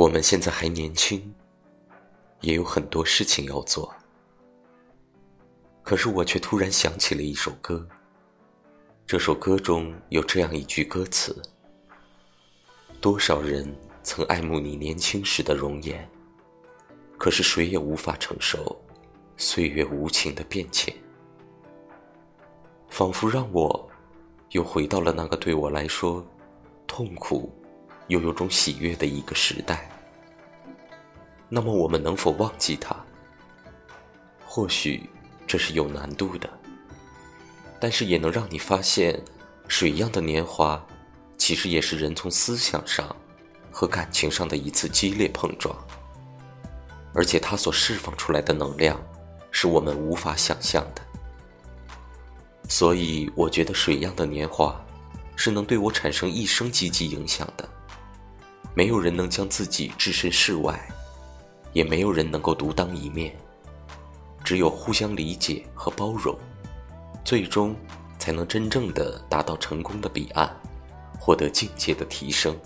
我们现在还年轻，也有很多事情要做。可是我却突然想起了一首歌。这首歌中有这样一句歌词：“多少人曾爱慕你年轻时的容颜，可是谁也无法承受岁月无情的变迁。”仿佛让我又回到了那个对我来说痛苦又有种喜悦的一个时代。那么，我们能否忘记它？或许这是有难度的。但是也能让你发现，水样的年华，其实也是人从思想上和感情上的一次激烈碰撞，而且它所释放出来的能量，是我们无法想象的。所以，我觉得水样的年华，是能对我产生一生积极影响的。没有人能将自己置身事外，也没有人能够独当一面，只有互相理解和包容。最终，才能真正的达到成功的彼岸，获得境界的提升。